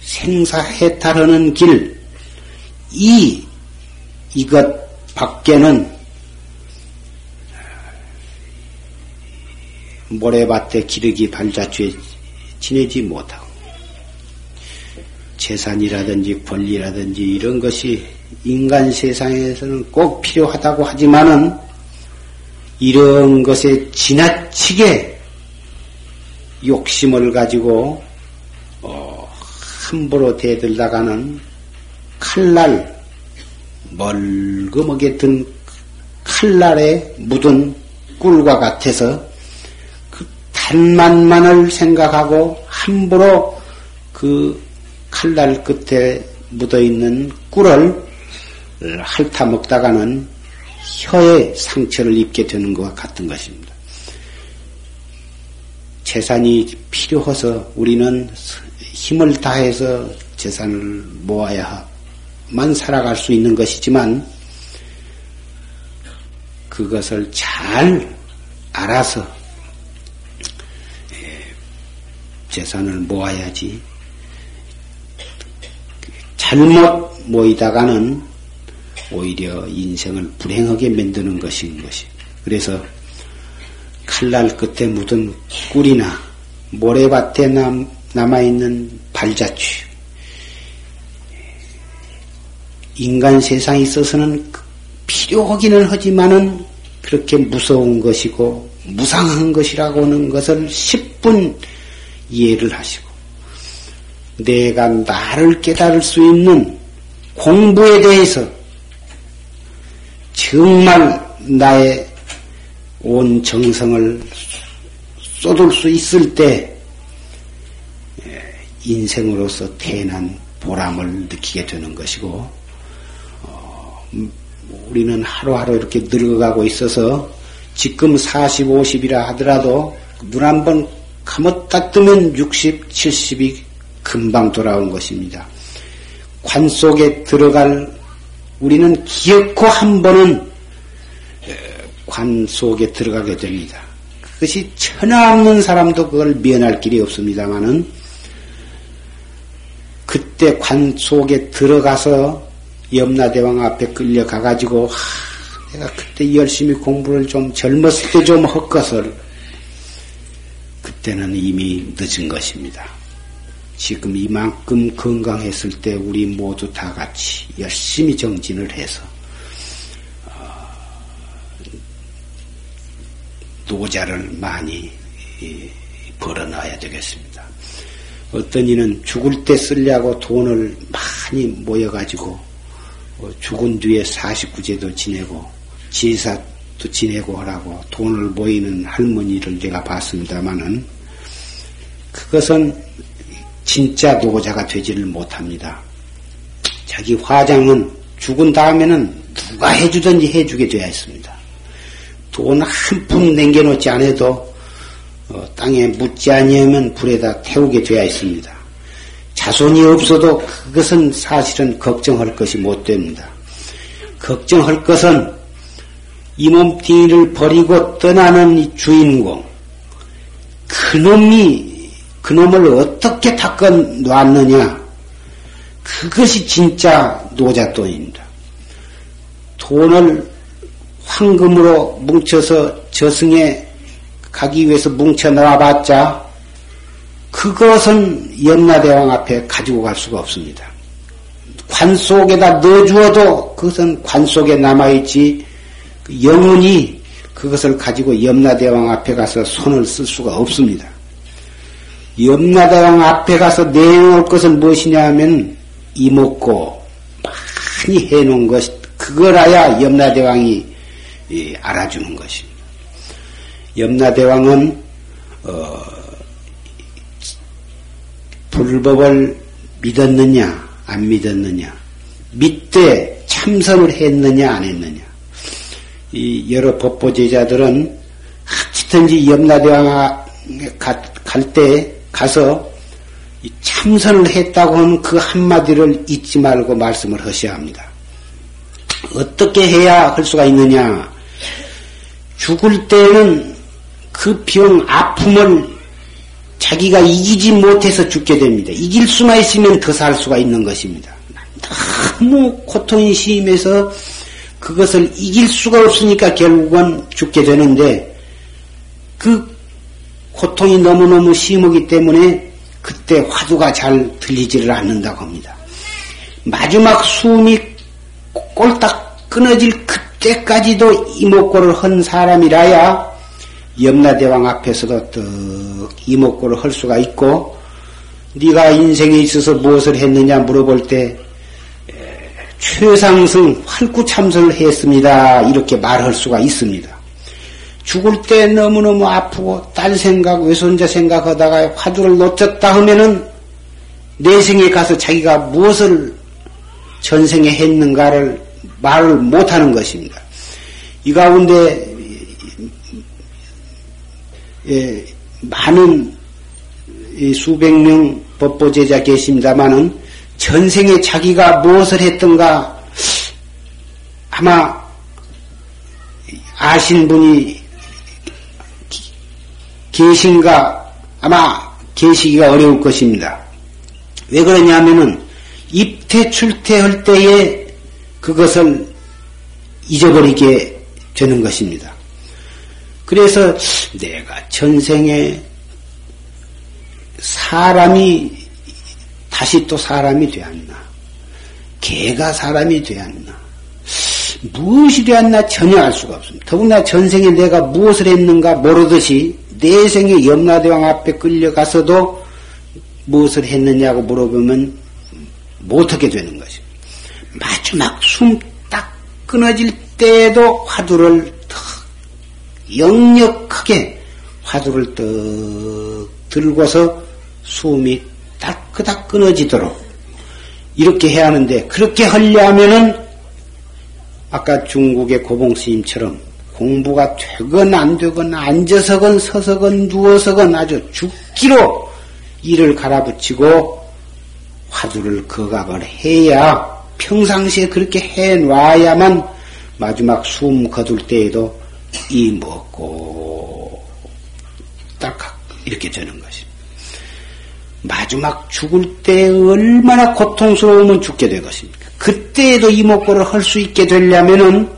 생사해탈하는 길, 이, 이것 밖에는 모래밭에 기르기 발자취에 지내지 못하고 재산이라든지 권리라든지 이런 것이 인간 세상에서는 꼭 필요하다고 하지만은 이런 것에 지나치게 욕심을 가지고 어, 함부로 대들다가는 칼날 멀거먹게 든 칼날에 묻은 꿀과 같아서 그 단만만을 생각하고 함부로 그 칼날 끝에 묻어 있는 꿀을 핥아 먹다가는 혀에 상처를 입게 되는 것과 같은 것입니다. 재산이 필요해서 우리는 힘을 다해서 재산을 모아야만 살아갈 수 있는 것이지만 그것을 잘 알아서 예, 재산을 모아야지 잘못 모이다가는 오히려 인생을 불행하게 만드는 것인 것이. 그래서 칼날 끝에 묻은 꿀이나 모래밭에 남, 남아있는 발자취. 인간 세상에 있어서는 필요하기는 하지만은 그렇게 무서운 것이고 무상한 것이라고 하는 것을 10분 이해를 하시고 내가 나를 깨달을 수 있는 공부에 대해서 정말 나의 온 정성을 쏟을 수 있을 때 인생으로서 태어난 보람을 느끼게 되는 것이고 어, 우리는 하루하루 이렇게 늙어가고 있어서 지금 40, 50이라 하더라도 눈 한번 감았다 뜨면 60, 70이 금방 돌아온 것입니다. 관 속에 들어갈 우리는 기어코 한 번은 관 속에 들어가게 됩니다. 그것이 천하 없는 사람도 그걸 면할 길이 없습니다만은 그때 관 속에 들어가서 염라대왕 앞에 끌려가가지고 하, 내가 그때 열심히 공부를 좀 젊었을 때좀할 것을 그때는 이미 늦은 것입니다. 지금 이만큼 건강했을 때 우리 모두 다 같이 열심히 정진을 해서 어, 노자를 많이 벌어놔야 되겠습니다. 어떤 이는 죽을 때 쓰려고 돈을 많이 모여가지고 어, 죽은 뒤에 49제도 지내고 제사도 지내고 하라고 돈을 모이는 할머니를 제가 봤습니다마는 그것은 진짜 노자가 되지를 못합니다. 자기 화장은 죽은 다음에는 누가 해주든지 해주게 되어 있습니다. 돈 한 푼 남겨놓지 않아도 어, 땅에 묻지 아니하면 불에다 태우게 되어 있습니다. 자손이 없어도 그것은 사실은 걱정할 것이 못 됩니다. 걱정할 것은 이 몸뚱이를 버리고 떠나는 이 주인공, 그놈이 그놈을 어떻게 닦아 놨느냐? 그것이 진짜 노잣돈입니다. 돈을 황금으로 뭉쳐서 저승에 가기 위해서 뭉쳐 놔봤자 그것은 염라대왕 앞에 가지고 갈 수가 없습니다. 관 속에다 넣어주어도 그것은 관 속에 남아있지 영원히 그것을 가지고 염라대왕 앞에 가서 손을 쓸 수가 없습니다. 염라대왕 앞에 가서 내놓을 것은 무엇이냐 하면 이먹고 많이 해놓은 것, 그거라야 염라대왕이 알아주는 것입니다. 염라대왕은, 어, 불법을 믿었느냐, 안 믿었느냐, 믿되 참선을 했느냐, 안 했느냐. 이 여러 법보제자들은 하치든지 염라대왕 갈때 가서 참선을 했다고 하는 그 한마디를 잊지 말고 말씀을 하셔야 합니다. 어떻게 해야 할 수가 있느냐? 죽을 때는 그 병 아픔을 자기가 이기지 못해서 죽게 됩니다. 이길 수만 있으면 더 살 수가 있는 것입니다. 너무 고통이 심해서 그것을 이길 수가 없으니까 결국은 죽게 되는데 그 고통이 너무너무 심하기 때문에 그때 화두가 잘 들리지를 않는다고 합니다. 마지막 숨이 꼴딱 끊어질 그때까지도 이목고를 한 사람이라야 염라대왕 앞에서도 떡 이목고를 할 수가 있고 네가 인생에 있어서 무엇을 했느냐 물어볼 때 최상승 활구참선을 했습니다. 이렇게 말할 수가 있습니다. 죽을 때 너무너무 아프고 딸 생각, 외손자 생각하다가 화두를 놓쳤다 하면은 내생에 가서 자기가 무엇을 전생에 했는가를 말을 못하는 것입니다. 이 가운데 예, 많은 수백 명 법보제자 계십니다마는 전생에 자기가 무엇을 했던가 아마 아신 분이 계신가 아마 계시기가 어려울 것입니다. 왜 그러냐면은 입퇴 출퇴할 때에 그것을 잊어버리게 되는 것입니다. 그래서 내가 전생에 사람이 다시 또 사람이 되었나? 개가 사람이 되었나? 무엇이 되었나 전혀 알 수가 없습니다. 더구나 전생에 내가 무엇을 했는가 모르듯이 내생에 염라대왕 앞에 끌려가서도 무엇을 했느냐고 물어보면 못하게 되는 것입니다. 마지막 숨 딱 끊어질 때에도 화두를 역력하게 화두를 떡 들고서 숨이 따끄닥 끊어지도록 이렇게 해야 하는데 그렇게 하려면은 아까 중국의 고봉스님처럼 공부가 되건 안 되건 앉아서건 서서건 누워서건 아주 죽기로 이를 갈아붙이고 화두를 거각을 해야 평상시에 그렇게 해 놔야만 마지막 숨 거둘 때에도 이 먹고 딱 이렇게 되는 것입니다. 마지막 죽을 때 얼마나 고통스러우면 죽게 될 것입니까? 그때에도 이목구를 할 수 있게 되려면은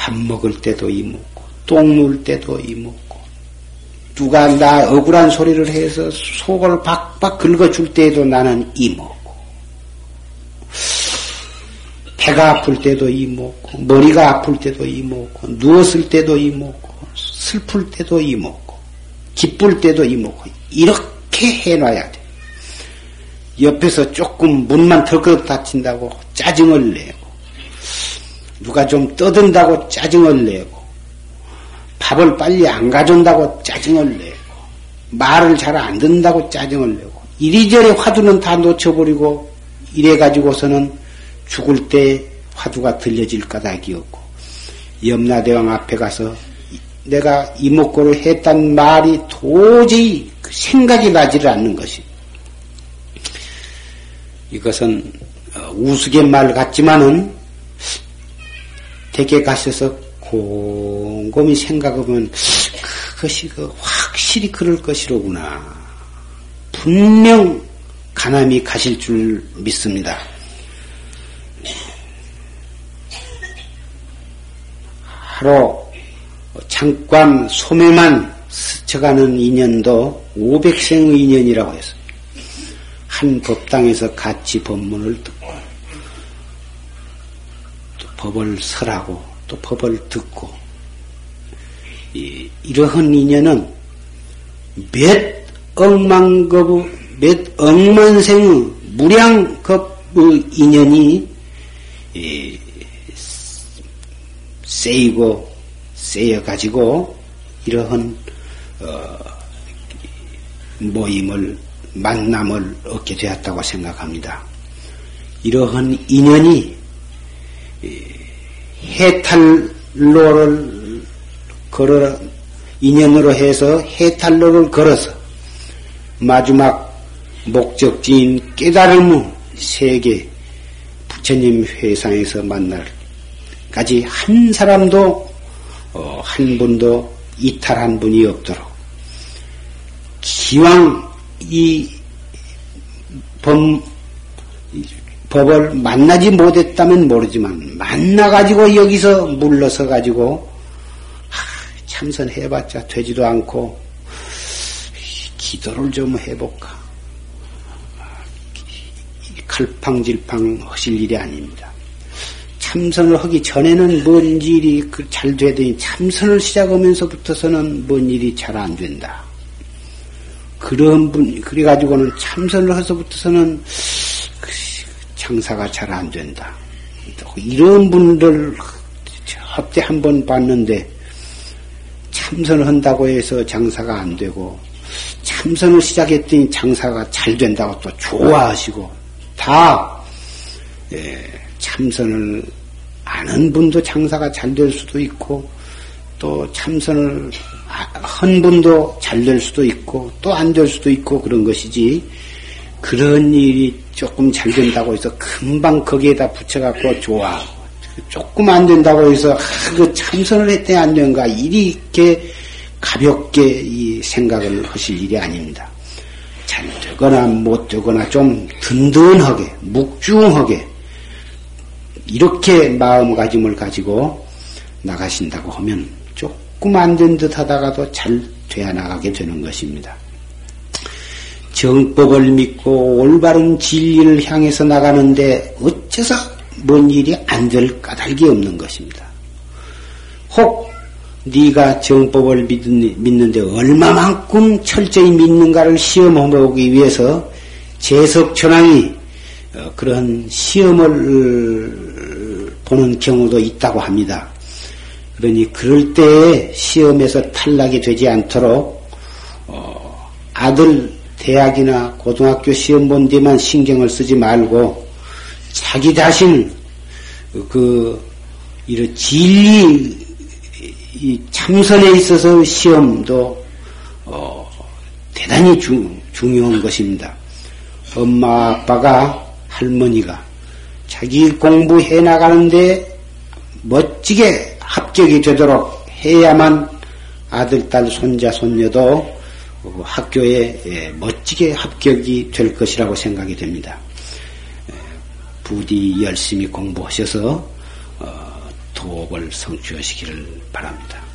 밥 먹을 때도 이목구, 똥 누울 때도 이목구, 누가 나 억울한 소리를 해서 속을 박박 긁어줄 때에도 나는 이목구. 배가 아플 때도 이먹고, 머리가 아플 때도 이먹고, 누웠을 때도 이먹고, 슬플 때도 이먹고, 기쁠 때도 이먹고, 이렇게 해놔야 돼. 옆에서 조금 문만 덜컥 닫힌다고 짜증을 내고, 누가 좀 떠든다고 짜증을 내고, 밥을 빨리 안 가져온다고 짜증을 내고, 말을 잘 안 듣는다고 짜증을 내고, 이리저리 화두는 다 놓쳐버리고, 이래 가지고서는 죽을 때 화두가 들려질 까닭이었고 염라대왕 앞에 가서 내가 이목구를 했단 말이 도저히 그 생각이 나지를 않는 것이. 이것은 어, 우스갯말 같지만은 댁에 가셔서 곰곰이 생각해보면 그것이 그 확실히 그럴 것이로구나. 분명 가남이 가실 줄 믿습니다. 하루 잠깐 소매만 스쳐가는 인연도 500생의 인연이라고 해서 한 법당에서 같이 법문을 듣고 또 법을 설하고 또 법을 듣고 이, 이러한 인연은 몇 억만급 몇 억만 생의 무량급의 인연이 세이고 세여 가지고 이러한 어, 모임을 만남을 얻게 되었다고 생각합니다. 이러한 인연이 해탈 해탈로를 걸어 인연으로 해서 해탈로를 걸어서 마지막 목적지인 깨달음의 세계 부처님 회상에서 만날까지 한 사람도 어, 한 분도 이탈한 분이 없도록. 기왕 이 범, 법을 만나지 못 했다면 모르지만 만나가지고 여기서 물러서 가지고 참선해봤자 되지도 않고 기도를 좀 해볼까. 칼팡질팡 하실 일이 아닙니다. 참선을 하기 전에는 뭔 일이 그잘 되더니 참선을 시작하면서부터서는 뭔 일이 잘 안 된다. 그런 분, 그래가지고는 참선을 해서부터서는 장사가 잘 안 된다. 이런 분들 합때 한번 봤는데 참선을 한다고 해서 장사가 안 되고 참선을 시작했더니 장사가 잘 된다고 또 좋아하시고 다 예, 참선을 아는 분도 장사가 잘 될 수도 있고 또 참선을 한 분도 잘 될 수도 있고 또 안 될 수도 있고 그런 것이지 그런 일이 조금 잘 된다고 해서 금방 거기에다 붙여갖고 좋아 조금 안 된다고 해서 아, 그 참선을 했더니 안 되는가 이렇게 가볍게 이 생각을 하실 일이 아닙니다. 잘 되거나 못 되거나 좀 든든하게 묵중하게 이렇게 마음가짐을 가지고 나가신다고 하면 조금 안 된 듯 하다가도 잘 되어 나가게 되는 것입니다. 정법을 믿고 올바른 진리를 향해서 나가는데 어째서 뭔 일이 안 될 까닭이 없는 것입니다. 혹 네가 정법을 믿는데 얼마만큼 철저히 믿는가를 시험해보기 위해서 재석천왕이 어, 그런 시험을 보는 경우도 있다고 합니다. 그러니 그럴 때에 시험에서 탈락이 되지 않도록 어, 아들 대학이나 고등학교 시험 본 데만 신경을 쓰지 말고 자기 자신 그 이런 진리 이 참선에 있어서 시험도 어, 대단히 주, 중요한 것입니다. 엄마 아빠가 할머니가 자기 공부해 나가는데 멋지게 합격이 되도록 해야만 아들, 딸, 손자, 손녀도 학교에 예, 멋지게 합격이 될 것이라고 생각이 됩니다. 부디 열심히 공부하셔서 어, 도업을 성취하시기를 바랍니다.